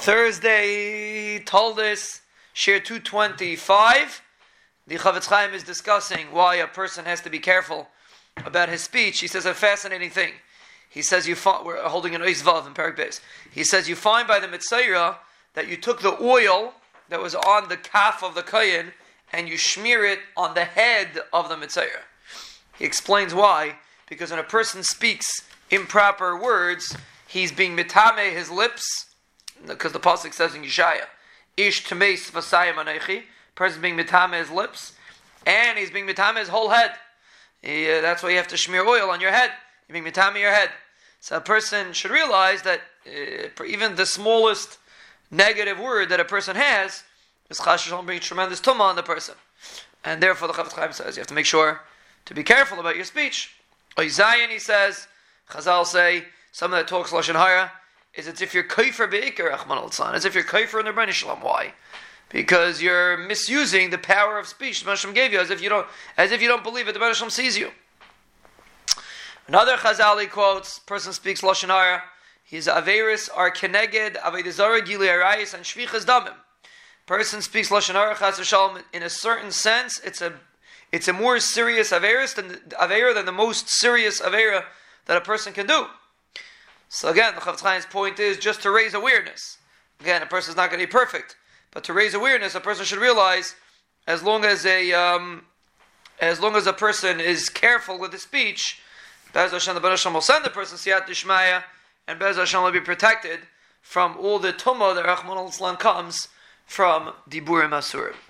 Thursday told us, share 225. The Chofetz Chaim is discussing why a person has to be careful about his speech. He says a fascinating thing. He says you find, we're holding an Eizvav in Beis. He says you find by the Mitzayra that you took the oil that was on the calf of the Kayin and you smear it on the head of the Mitzayra. He explains why. Because when a person speaks improper words, he's being mitame his lips because the pasuk says in Yeshaya, "Ish tmei sfasayim anechi." Person being mitame his lips, and he's being mitame his whole head. He, uh, that's why you have to smear oil on your head. You're being mitame your head. So a person should realize that uh, even the smallest negative word that a person has is chashish bring tremendous tumah on the person, and therefore the Chofetz Chaim says you have to make sure to be careful about your speech. Zion, he says, Chazal say, someone that talks lashon hara is as if you're kaifer beikar Achman al as if you're kaifer in the Ribono Shel Olam. Why? Because you're misusing the power of speech the Rebbeinu gave you, as if you don't, as if you don't believe it. The Rebbeinu sees you. Another Chazali quotes: "Person speaks lashon hara. His averis are keneged avodah zarah gili arayis and shfichas damim." Person speaks v'shalom in a certain sense. It's a it's a more serious averis than avera than the most serious avera that a person can do. So again, the Chofetz Chaim's point is just to raise awareness. Again, a person is not going to be perfect, but to raise awareness, a person should realize, as long as a um, as long as a person is careful with his speech, Bez Hashem, the Hashem will send the person siyat dishmaya, and Bez Hashem will be protected from all the tumah that Rahman al comes from diburim asurim.